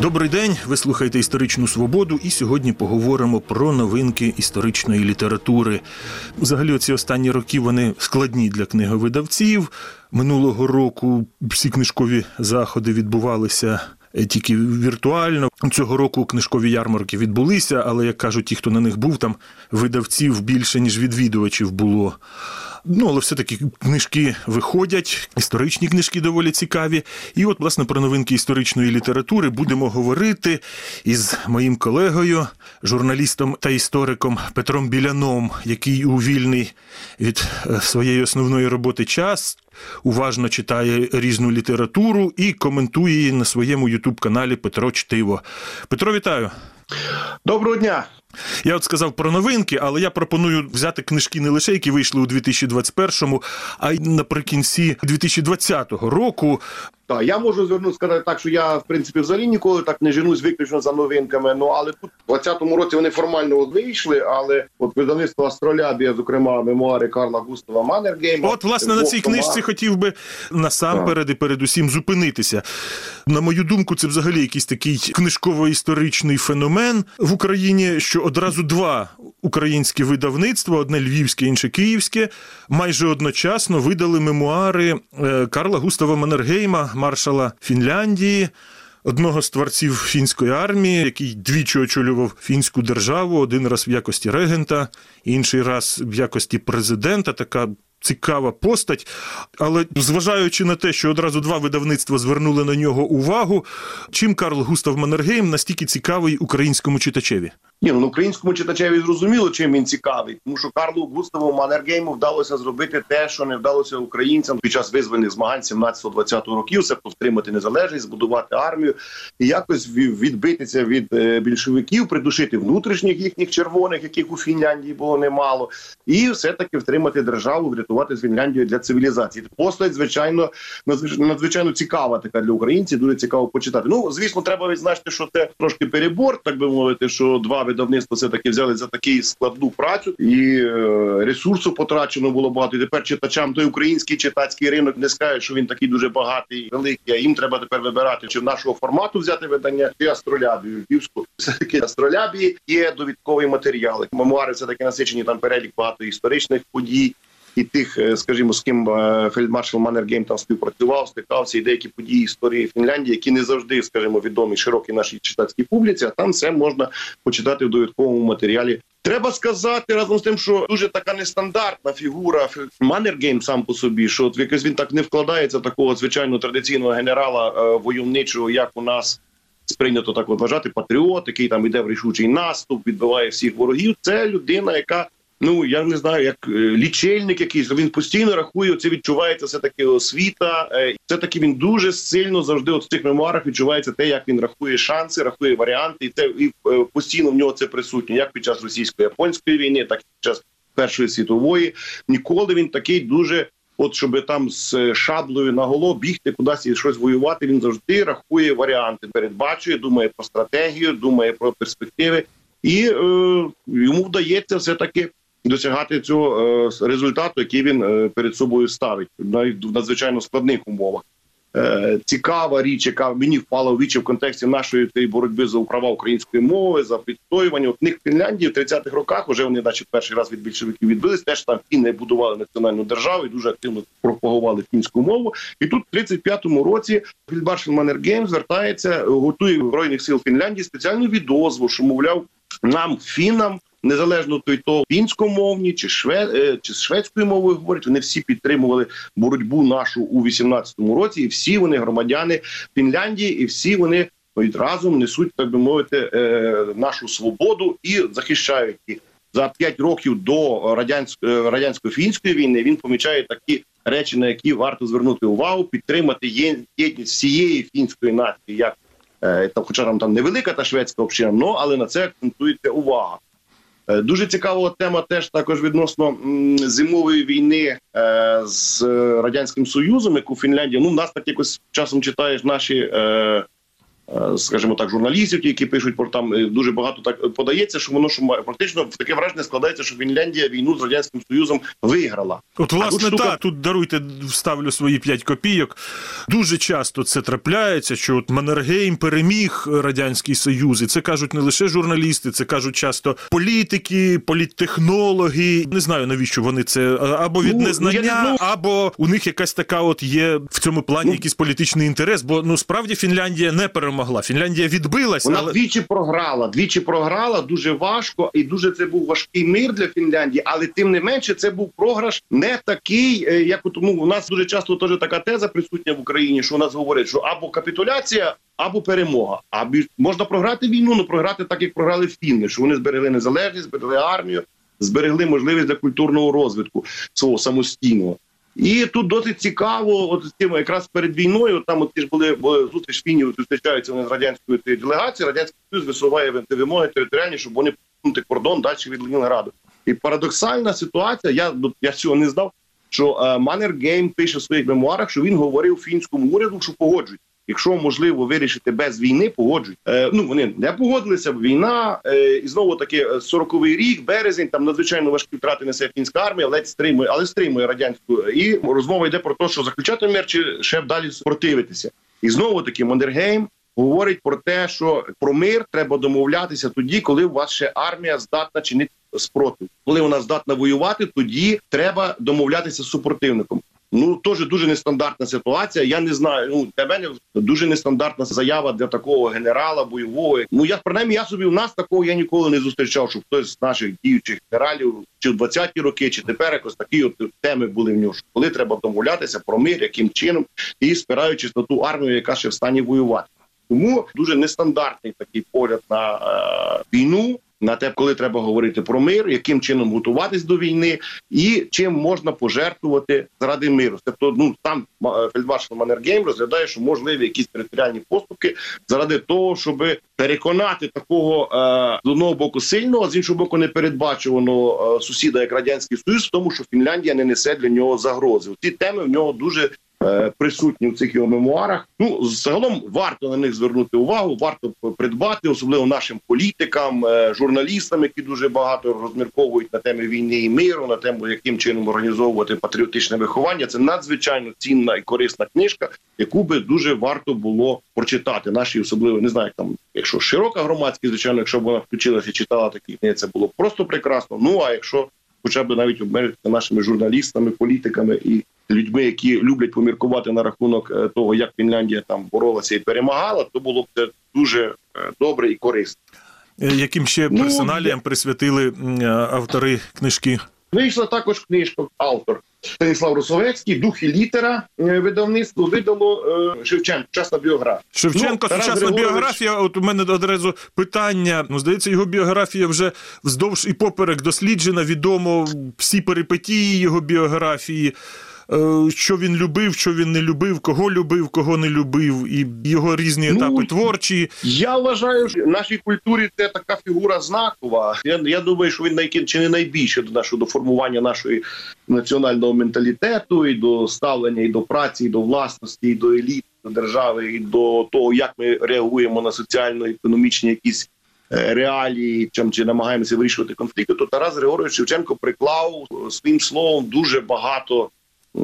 Добрий день. Ви слухаєте історичну свободу, і сьогодні поговоримо про новинки історичної літератури. Взагалі, оці останні роки вони складні для книговидавців. Минулого року всі книжкові заходи відбувалися. е, Тільки віртуально цього року книжкові ярмарки відбулися, але як кажуть, ті, хто на них був, там видавців більше ніж відвідувачів було. Ну, але все-таки книжки виходять, історичні книжки доволі цікаві. І от, власне, про новинки історичної літератури будемо говорити із моїм колегою, журналістом та істориком Петром Біляном, який у вільний від е, своєї основної роботи час уважно читає різну літературу і коментує її на своєму ютуб-каналі Петро Чтиво. Петро, вітаю! Доброго дня. Я от сказав про новинки, але я пропоную взяти книжки не лише які вийшли у 2021-му, а й наприкінці 2020 року. Так, я можу звернути сказати так, що я в принципі взагалі ніколи так не женусь виключно за новинками. Ну але тут у 20-му році вони формально вийшли. Але от видавництво Астролябія, зокрема, мемуари Карла Густава Маннергейма. От, власне, на цій книжці хотів би насамперед і передусім зупинитися. На мою думку, це взагалі якийсь такий книжково-історичний феномен в Україні, що одразу два українські видавництва, одне львівське, інше київське, майже одночасно видали мемуари е, Карла Густава Маннергейма, маршала Фінляндії. Одного з творців фінської армії, який двічі очолював фінську державу, один раз в якості регента, інший раз в якості президента. Така цікава постать. Але зважаючи на те, що одразу два видавництва звернули на нього увагу, чим Карл Густав Маннергейм настільки цікавий українському читачеві? Ні, ну українському читачеві зрозуміло, чим він цікавий, тому що Карлу Густаву Маннергейму вдалося зробити те, що не вдалося українцям під час визвольних змагань 17-20 років. Це втримати незалежність, збудувати армію і якось ві- відбитися від е, більшовиків, придушити внутрішніх їхніх червоних, яких у Фінляндії було немало, і все таки втримати державу, врятувати Фінляндію для цивілізації. Постать, звичайно, надзвич- надзвичайно цікава така для українців. Дуже цікаво почитати. Ну звісно, треба відзначити, що це трошки перебор, так би мовити, що два видавництва все таки взяли за таку складну працю, і е, ресурсу потрачено було багато. І тепер читачам той український читацький ринок не скаже, що він такий дуже багатий, великий. А їм треба тепер вибирати, чи в нашого формату взяти видання, чи астролябію львівську. Все таки астролябії є довідковий матеріал. Мемуари все таки насичені там перелік багато історичних подій. І тих, е, скажімо, з ким е, фельдмаршал Маннергейм там співпрацював, стикався, і деякі події історії Фінляндії, які не завжди, скажімо, відомі широкій нашій читацькій публіці. А там все можна почитати в довідковому матеріалі. Треба сказати разом з тим, що дуже така нестандартна фігура Маннергейм сам по собі, що от якось він так не вкладається такого звичайно традиційного генерала е, войовничого, як у нас сприйнято так вважати, патріот, який там іде в рішучий наступ, відбиває всіх ворогів. Це людина, яка. Ну я не знаю, як е, лічильник якийсь він постійно рахує. Це відчувається все таки освіта. Е, Все таки він дуже сильно завжди от в цих мемуарах відчувається те, як він рахує шанси, рахує варіанти, і це і е, постійно в нього це присутнє, як під час російсько-японської війни, так і під час першої світової. Ніколи він такий дуже. От щоб там з шаблею на голо бігти кудись і щось воювати, він завжди рахує варіанти, передбачує, думає про стратегію, думає про перспективи, і е, йому вдається все таки досягати цього е, результату, який він е, перед собою ставить навіть в надзвичайно складних умовах. Е, цікава річ, яка мені впала у вічі в контексті нашої цієї боротьби за права української мови, за відстоювання. От в них Фінляндії в 30-х роках вже вони, наче перший раз від більшовиків відбились. Теж там фіни будували національну державу і дуже активно пропагували фінську мову. І тут, в 35-му році, фільдмаршал Маннергейм звертається, готує збройних сил Фінляндії спеціальну відозву, що мовляв нам фінам. Незалежно той то фінськомовні чи шве е, чи з шведською мовою говорять, вони всі підтримували боротьбу нашу у 18-му році, і всі вони громадяни Фінляндії, і всі вони навіть разом несуть, так би мовити, е, нашу свободу і захищають їх. За п'ять років до радянсько радянсько-фінської війни він помічає такі речі, на які варто звернути увагу, підтримати єдність всієї фінської нації, як е, там, хоча там там невелика та шведська община, но але на це акцентується увага. Е, Дуже цікава тема теж також відносно зимової війни е, з радянським союзом, яку Фінляндія. Ну, нас так якось часом читаєш наші е, скажімо так, журналістів, які пишуть про там е, дуже багато так подається, що воно що має- практично таке враження складається, що Фінляндія війну з радянським союзом виграла. От, власне, тут штука- так, тут даруйте, вставлю свої 5 копійок. Дуже часто це трапляється, що от Маннергейм переміг Радянський Союз, і це кажуть не лише журналісти, це кажуть часто політики, політтехнологи. Не знаю навіщо вони це або від Ну, незнання, не або у них якась така от є в цьому плані Ну, якийсь політичний інтерес. Бо ну справді Фінляндія не перемогла. Фінляндія відбилась, Вона але двічі програла, двічі програла дуже важко, і дуже це був важкий мир для Фінляндії. Але тим не менше, це був програш не такий, е, як от, ну, у нас дуже часто теж така теза присутня в Україні, що у нас говорять, що або капітуляція, або перемога. А бі- можна програти війну, але програти так, як програли фінни, що вони зберегли незалежність, зберегли армію, зберегли можливість для культурного розвитку свого самостійного. І тут досить цікаво, от з цим якраз перед війною, там от ті ж були зустріч фінів, зустрічаються вони з радянською делегацією. Радянський Союз висуває вимоги територіальні, щоб вони посунути кордон далі від Ленінграду. І парадоксальна ситуація. Я ну, я цього не знав. Що Манер Маннергейм пише в своїх мемуарах, що він говорив фінському уряду, що погоджують. Якщо можливо вирішити без війни, погоджують. Е, ну вони не погодилися. Війна е, і знову таки 40-й рік, березень, там надзвичайно важкі втрати несе фінська армія, ледь стримує, але стримує радянську. І розмова йде про те, що заключати мир чи ще далі спротивитися. І знову таки Мандергейм говорить про те, що про мир треба домовлятися тоді, коли у вас ще армія здатна чинити спротив. Коли вона здатна воювати, тоді треба домовлятися з супротивником. Ну теж дуже нестандартна ситуація. Я не знаю. Ну для мене дуже нестандартна заява для такого генерала бойового. Ну я принаймні я собі у нас такого я ніколи не зустрічав, щоб хтось з наших діючих генералів чи в 20-ті роки, чи тепер якось такі от теми були в нього. що Коли треба домовлятися про мир, яким чином, і спираючись на ту армію, яка ще в стані воювати. Тому дуже нестандартний такий погляд на е, війну. На те, коли треба говорити про мир, яким чином готуватись до війни, і чим можна пожертвувати заради миру. Тобто, ну там фельдмаршал Маннергейм розглядає, що можливі якісь територіальні поступки заради того, щоб переконати такого е, з одного боку сильного, з іншого боку, непередбачуваного е, сусіда, як радянський союз, в тому, що Фінляндія не несе для нього загрози. Ці теми в нього дуже присутні в цих його мемуарах. Ну загалом варто на них звернути увагу, варто придбати, особливо нашим політикам, е, журналістам, які дуже багато розмірковують на темі війни і миру, на тему, яким чином організовувати патріотичне виховання. Це надзвичайно цінна і корисна книжка, яку би дуже варто було прочитати. Наші особливо не знаю, там, якщо широка громадськість, звичайно, якщо б вона включилася читала такі книги, це було просто прекрасно. Ну а якщо хоча б навіть обмежитися нашими журналістами, політиками і людьми, які люблять поміркувати на рахунок е, того, як Фінляндія там боролася і перемагала, то було б це дуже е, добре і корисно. е, яким ще Ну, присвятили е, автори книжки. Вийшла також книжка, автор Станіслав Русовецький, дух і літера видавництво видало Шевченко, часна біографія. Шевченко, Ну, сучасна Григорович- біографія. От у мене одразу питання. Ну, здається, його біографія вже вздовж і поперек досліджена. Відомо всі перипетії його біографії. Е, Що він любив, що він не любив, кого любив, кого не любив, і його різні Ну, етапи творчі. Я вважаю, що в нашій культурі це така фігура знакова. Я, я думаю, що він найки- чи не найбільше до нашого до формування нашої національного менталітету, і до ставлення, і до праці, і до власності, і до еліт, до держави, і до того, як ми реагуємо на соціально-економічні якісь. е, Реалії чим чи намагаємося вирішувати конфлікти, то Тарас Григорович Шевченко приклав своїм словом дуже багато,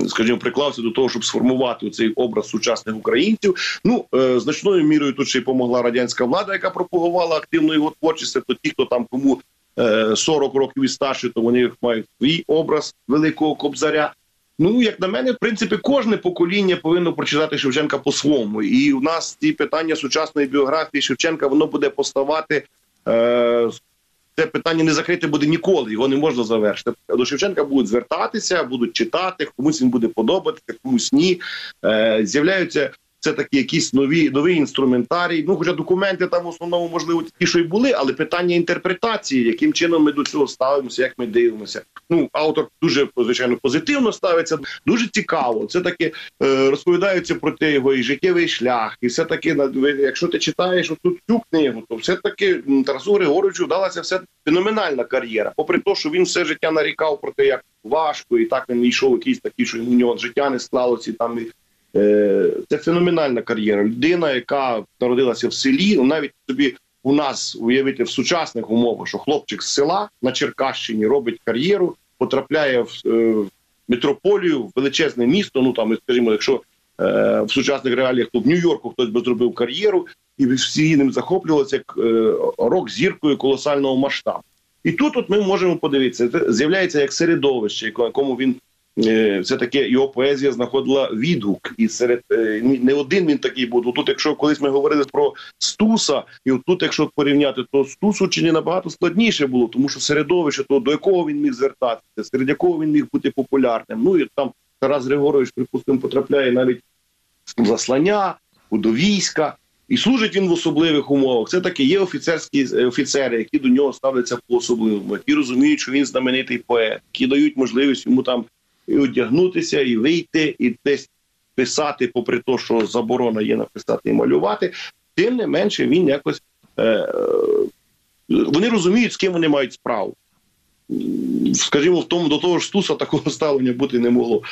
скажімо, приклався до того, щоб сформувати цей образ сучасних українців. Ну е, значною мірою тут ще й помогла радянська влада, яка пропагувала активну його творчість. То ті, хто там кому е, 40 років і старше, то вони мають свій образ великого кобзаря. Ну, як на мене, в принципі, кожне покоління повинно прочитати Шевченка по-своєму. І у нас ці питання сучасної біографії Шевченка воно буде поставати. Е, це питання не закрите буде ніколи, його не можна завершити. До Шевченка будуть звертатися, будуть читати, комусь він буде подобатися, комусь ні. Е, з'являються це такі якісь нові новий інструментарій. Ну, хоча документи там в основному можливо ті, що й були, але питання інтерпретації, яким чином ми до цього ставимося, як ми дивимося. Ну, автор дуже звичайно позитивно ставиться. Дуже цікаво. Це таки е, розповідаються про те його і життєвий шлях, і все таки якщо ти читаєш тут цю книгу, то все таки Тарасу Григоровичу вдалася все феноменальна кар'єра. Попри те, що він все життя нарікав про те, як важко, і так він йшов якийсь такий, що в нього життя не склалося, там Це феноменальна кар'єра. Людина, яка народилася в селі, ну, навіть собі у нас уявити в сучасних умовах, що хлопчик з села на Черкащині робить кар'єру, потрапляє в е, метрополію, в величезне місто. Ну там, скажімо, якщо е, в сучасних реаліях то в Нью-Йорку хтось би зробив кар'єру, і всі ним захоплювалися як е, рок зіркою колосального масштабу. І тут от ми можемо подивитися, це з'являється як середовище, якому він е, все таки його поезія знаходила відгук, і серед е, не один він такий був. Тут, якщо колись ми говорили про Стуса, і тут, якщо порівняти, то Стусу чи набагато складніше було, тому що середовище, то до якого він міг звертатися, серед якого він міг бути популярним. Ну і там Тарас Григорович, припустимо, потрапляє навіть в заслання, до війська. І служить він в особливих умовах. Це таки є офіцерські е, офіцери, які до нього ставляться по особливому, які розуміють, що він знаменитий поет, які дають можливість йому там і одягнутися, і вийти, і десь писати, попри те, що заборона є написати і малювати. Тим не менше, він якось е, е, вони розуміють, з ким вони мають справу. Скажімо, в тому до того ж Стуса такого ставлення бути не могло.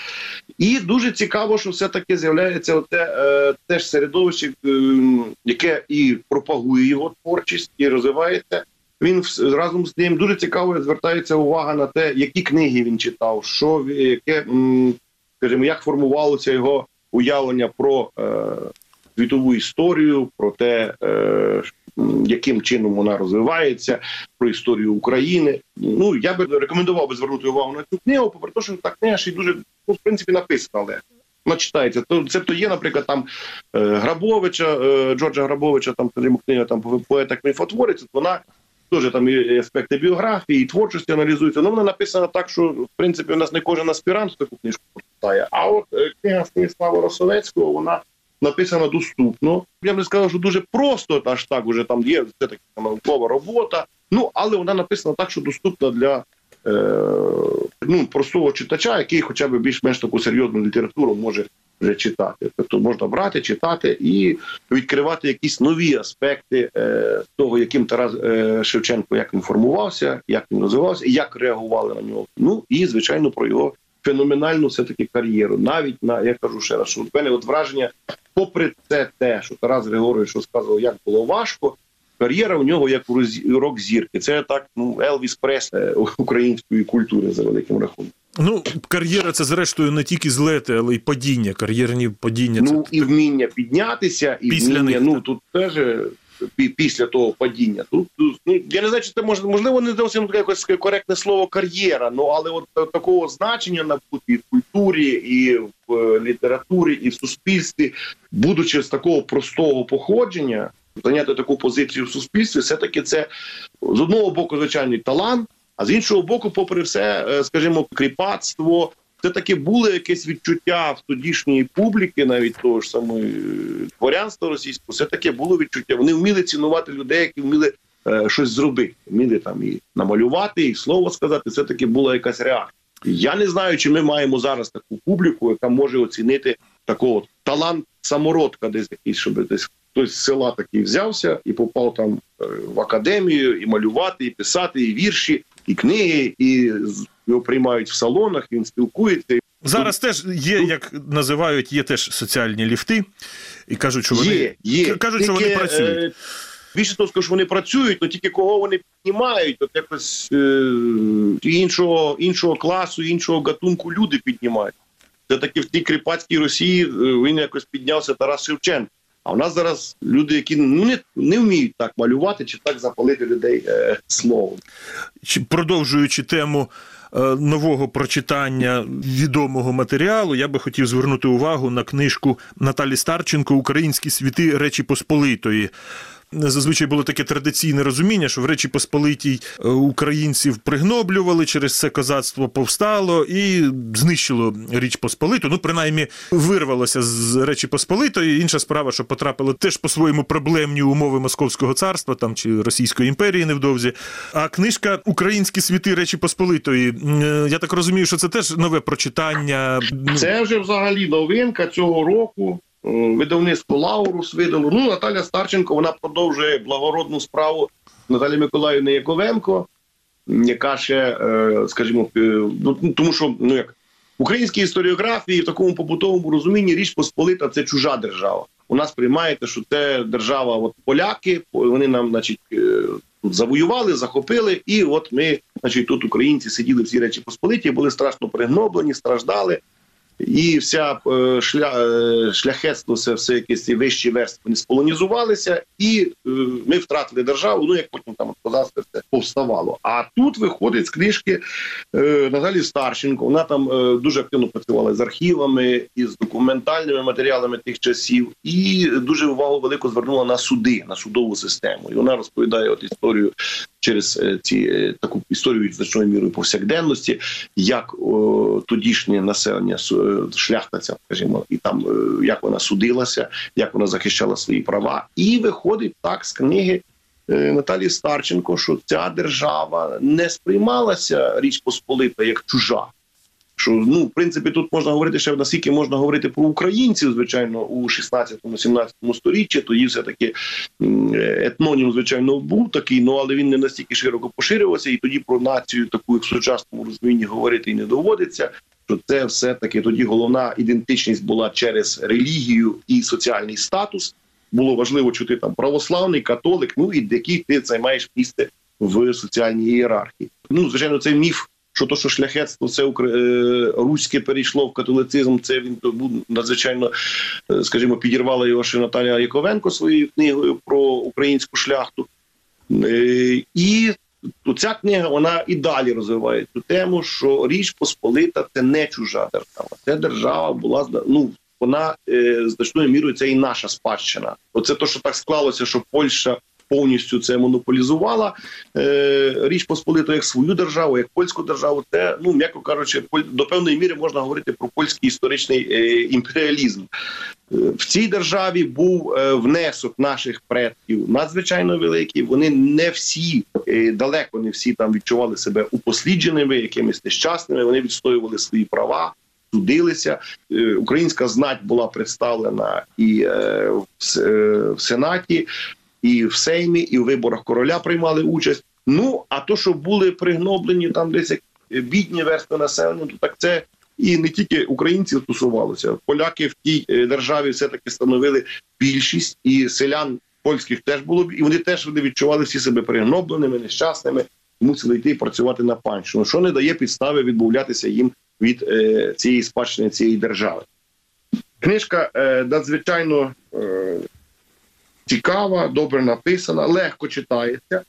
І дуже цікаво, що все-таки з'являється оте, е, теж середовище, е, яке і пропагує його творчість, і розвивається. Він разом з ним дуже цікаво звертається увага на те, які книги він читав, що яке, скажімо, як формувалося його уявлення про е, світову історію, про те, е, яким чином вона розвивається, про історію України. Ну я би рекомендував би звернути увагу на цю книгу, попри те, що та книга ще й дуже ну, в принципі написана, але вона читається. То це то є, наприклад, там е, Грабовича, е, Джорджа Грабовича, там книга там поета міфотворець, вона. Теж там і аспекти біографії, і творчості аналізуються. Ну, вона написана так, що в принципі у нас не кожен аспірант таку книжку прочитає. А от е, книга Станіслава Росовецького, вона написана доступно. Я б не сказав, що дуже просто, аж так уже там є все таки наукова робота. Ну але вона написана так, що доступна для е, ну, простого читача, який хоча б більш-менш таку серйозну літературу може вже читати. Тобто можна брати, читати і відкривати якісь нові аспекти е, того, яким Тарас е, Шевченко як він формувався, як він розвивався, як реагували на нього. Ну і звичайно про його феноменальну все таки кар'єру. Навіть на я кажу ще раз, що в мене от враження, попри це, те, що Тарас Григорович розказував, як було важко. Кар'єра у нього як рок зірки. Це так ну Елвіс Пресле української культури за великим рахунком. Ну, кар'єра це зрештою не тільки злети, але й падіння. Кар'єрні падіння. Ну це... і вміння піднятися, і Після вміння, них, ну так. тут теж е, після того падіння. Тут, тут ну я не знаю, чи це може можливо не зовсім таке якось коректне слово кар'єра. Ну але от такого значення набути і в культурі, і в е, літературі, і в суспільстві, будучи з такого простого походження, зайняти таку позицію в суспільстві, все таки це з одного боку звичайний талант, а з іншого боку, попри все, е, скажімо, кріпацтво. Це таки було якесь відчуття в тодішньої публіки, навіть того ж самої е, дворянства російського, все таки було відчуття. Вони вміли цінувати людей, які вміли е, щось зробити, вміли там і намалювати, і слово сказати. Це таки була якась реакція. Я не знаю, чи ми маємо зараз таку публіку, яка може оцінити такого талант самородка, десь якийсь, щоб десь хтось з села такий взявся і попав там е, в академію, і малювати, і писати, і вірші, і книги, і його приймають в салонах, він спілкується. Зараз теж є, як називають, є теж соціальні ліфти, і кажуть, що вони Є, є. Кажуть, що вони працюють. е, Більше того, скажу, що вони працюють, але тільки кого вони піднімають, от якось е, іншого, іншого класу, іншого гатунку люди піднімають. Це таки в тій кріпацькій Росії е, він якось піднявся Тарас Шевченко. А в нас зараз люди, які ну, не, не вміють так малювати чи так запалити людей е, словом. Чи- продовжуючи тему е, нового прочитання відомого матеріалу, я би хотів звернути увагу на книжку Наталі Старченко Українські світи Речі Посполитої. Зазвичай було таке традиційне розуміння, що в Речі Посполитій е, українців пригноблювали, через це козацтво повстало і знищило Річ Посполиту. Ну, принаймні, вирвалося з Речі Посполитої. Інша справа, що потрапили теж по-своєму проблемні умови Московського царства там чи Російської імперії невдовзі. А книжка Українські світи Речі Посполитої. е, Я так розумію, що це теж нове прочитання. Це вже взагалі новинка цього року. Видавництво Лаурус видало. Ну, Наталя Старченко вона продовжує благородну справу Наталі Миколаївни Яковенко, яка ще, е, скажімо, е, ну, тому що ну як В українській історіографії в такому побутовому розумінні річ Посполита це чужа держава. У нас приймаєте, що це держава, от поляки, вони нам, значить, е, завоювали, захопили, і от ми, значить, тут українці сиділи всі речі посполиті, були страшно пригноблені, страждали. І вся е, шля, е, шляхетство, все, все якісь вищі верстви вони сполонізувалися, і е, ми втратили державу. Ну як потім там козацтво все повставало. А тут виходить з книжки Наталі Старченко. Вона там дуже активно працювала з архівами і з документальними матеріалами тих часів, і дуже увагу велику звернула на суди, на судову систему. І вона розповідає от історію через ці таку історію значною мірою повсякденності, як о, тодішнє населення е, шляхтаця, скажімо, і там е, як вона судилася, як вона захищала свої права, і виходить так з книги. е, Наталії Старченко, що ця держава не сприймалася Річ Посполита як чужа. Що ну, в принципі, тут можна говорити ще наскільки можна говорити про українців, звичайно, у 16-17 сторіччі. Тоді все таки етнонім, звичайно, був такий, ну але він не настільки широко поширювався, і тоді про націю таку як в сучасному розумінні говорити і не доводиться. Що це все таки тоді головна ідентичність була через релігію і соціальний статус. Було важливо, чи ти там православний, католик, ну і який ти займаєш місце в соціальній ієрархії. Ну, звичайно, це міф. Що то, що шляхетство це укра- е, руське перейшло в католицизм, це він був надзвичайно, е, скажімо, підірвала його ще Наталія Яковенко своєю книгою про українську шляхту. Е, І ця книга вона і далі розвиває цю тему, що Річ Посполита це не чужа держава. Це держава була ну, вона е, значною мірою це і наша спадщина. Оце то, що так склалося, що Польща повністю це монополізувала. Е, Річ Посполиту як свою державу, як польську державу. Це ну м'яко кажучи, до певної міри можна говорити про польський історичний е, імперіалізм. В цій державі був е, внесок наших предків надзвичайно великий. Вони не всі е, далеко не всі там відчували себе упослідженими, якимись нещасними. Вони відстоювали свої права. Судилися, Е, українська знать була представлена і в, Сенаті, і в Сеймі, і в виборах короля приймали участь. Ну а то, що були пригноблені там десь бідні верстви населення, то так це і не тільки українців стосувалося. Поляки в тій е, державі все таки становили більшість, і селян польських теж було б, і вони теж вони відчували всі себе пригнобленими, нещасними, мусили йти і працювати на панщину, що не дає підстави відмовлятися їм від е, цієї спадщини цієї держави. Книжка е, надзвичайно е, цікава, добре написана, легко читається.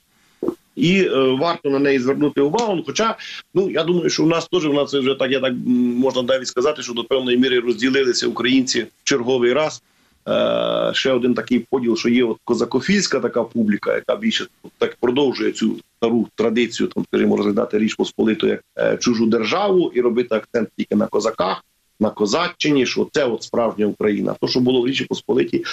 І е, варто на неї звернути увагу. Ну, Хоча, ну я думаю, що у нас теж у нас вже так, я так можна навіть сказати, що до певної міри розділилися українці в черговий раз. Е, ще один такий поділ, що є от козакофільська така публіка, яка більше так продовжує цю стару традицію, там скажімо, розглядати річ Посполиту як е, чужу державу і робити акцент тільки на козаках, на козаччині, що це от справжня Україна. То, що було в Річі Посполитій,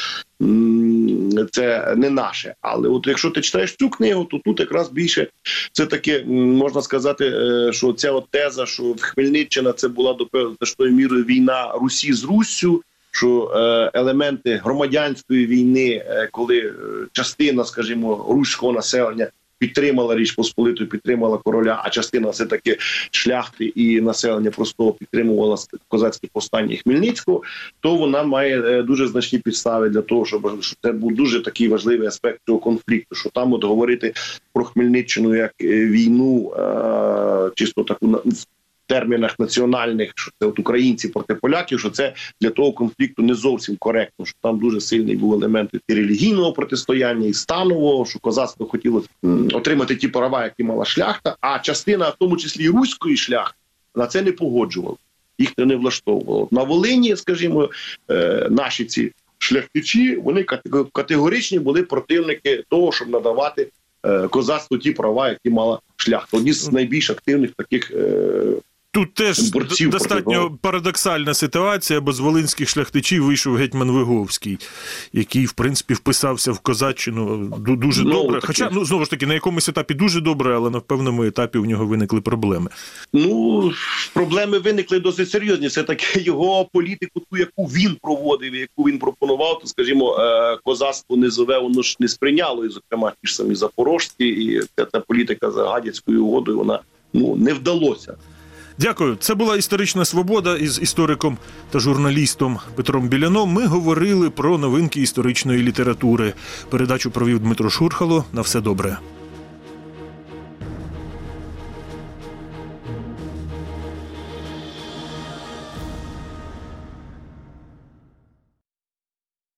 це не наше. Але от якщо ти читаєш цю книгу, то тут якраз більше це таке можна сказати, е, що ця от теза, що Хмельниччина це була до певної мірою війна Русі з Руссю. Що е, елементи громадянської війни, е, коли частина, скажімо, руського населення підтримала річ Посполиту, підтримала короля, а частина все таки шляхти і населення простого підтримувала козацькі повстання Хмельницького, то вона має е, дуже значні підстави для того, щоб це був дуже такий важливий аспект цього конфлікту. Що там от говорити про Хмельниччину як е, війну, е, чисто таку термінах національних, що це от українці проти поляків, що це для того конфлікту не зовсім коректно. Що там дуже сильний був елемент і релігійного протистояння, і станового, що козацтво хотіло отримати ті права, які мала шляхта, а частина, в тому числі і руської шляхти, на це не погоджувала. Їх це не влаштовувало. На Волині, скажімо, е, наші ці шляхтичі вони катего- категоричні були противники того, щоб надавати е, козацтву ті права, які мала шляхта. Одні з найбільш активних таких е, Тут теж Борців достатньо проти парадоксальна ситуація, бо з волинських шляхтичів вийшов гетьман Виговський, який, в принципі, вписався в козаччину ду- дуже Ну, добре. таке. Хоча, ну знову ж таки, на якомусь етапі дуже добре, але на певному етапі у нього виникли проблеми. Ну проблеми виникли досить серйозні. Все таки його політику, ту яку він проводив, яку він пропонував, то скажімо, е, козацтво низове воно ж не сприйняло, і зокрема ті ж самі запорожці, і ця, ця політика за гадяцькою угодою вона ну не вдалося. Дякую. Це була історична свобода із істориком та журналістом Петром Біляном. Ми говорили про новинки історичної літератури. Передачу провів Дмитро Шурхало. На все добре.